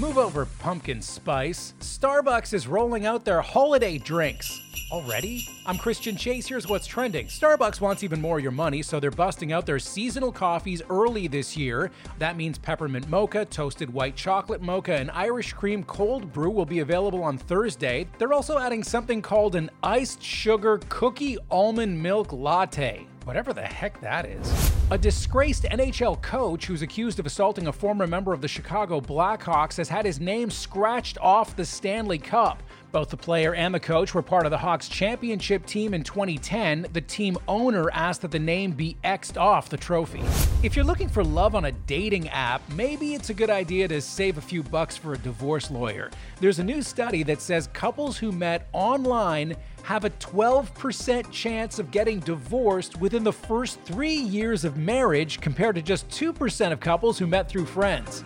Move over, pumpkin spice. Starbucks is rolling out their holiday drinks. Already? I'm Christian Chase. Here's what's trending. Starbucks wants even more of your money, so they're busting out their seasonal coffees early this year. That means peppermint mocha, toasted white chocolate mocha, and Irish cream cold brew will be available on Thursday. They're also adding something called an iced sugar cookie almond milk latte whatever the heck that is. A disgraced NHL coach who's accused of assaulting a former member of the Chicago Blackhawks has had his name scratched off the Stanley Cup. Both the player and the coach were part of the Hawks championship team in 2010. The team owner asked that the name be X'd off the trophy. If you're looking for love on a dating app, maybe it's a good idea to save a few bucks for a divorce lawyer. There's a new study that says couples who met online have a 12% chance of getting divorced within the first three years of marriage compared to just 2% of couples who met through friends.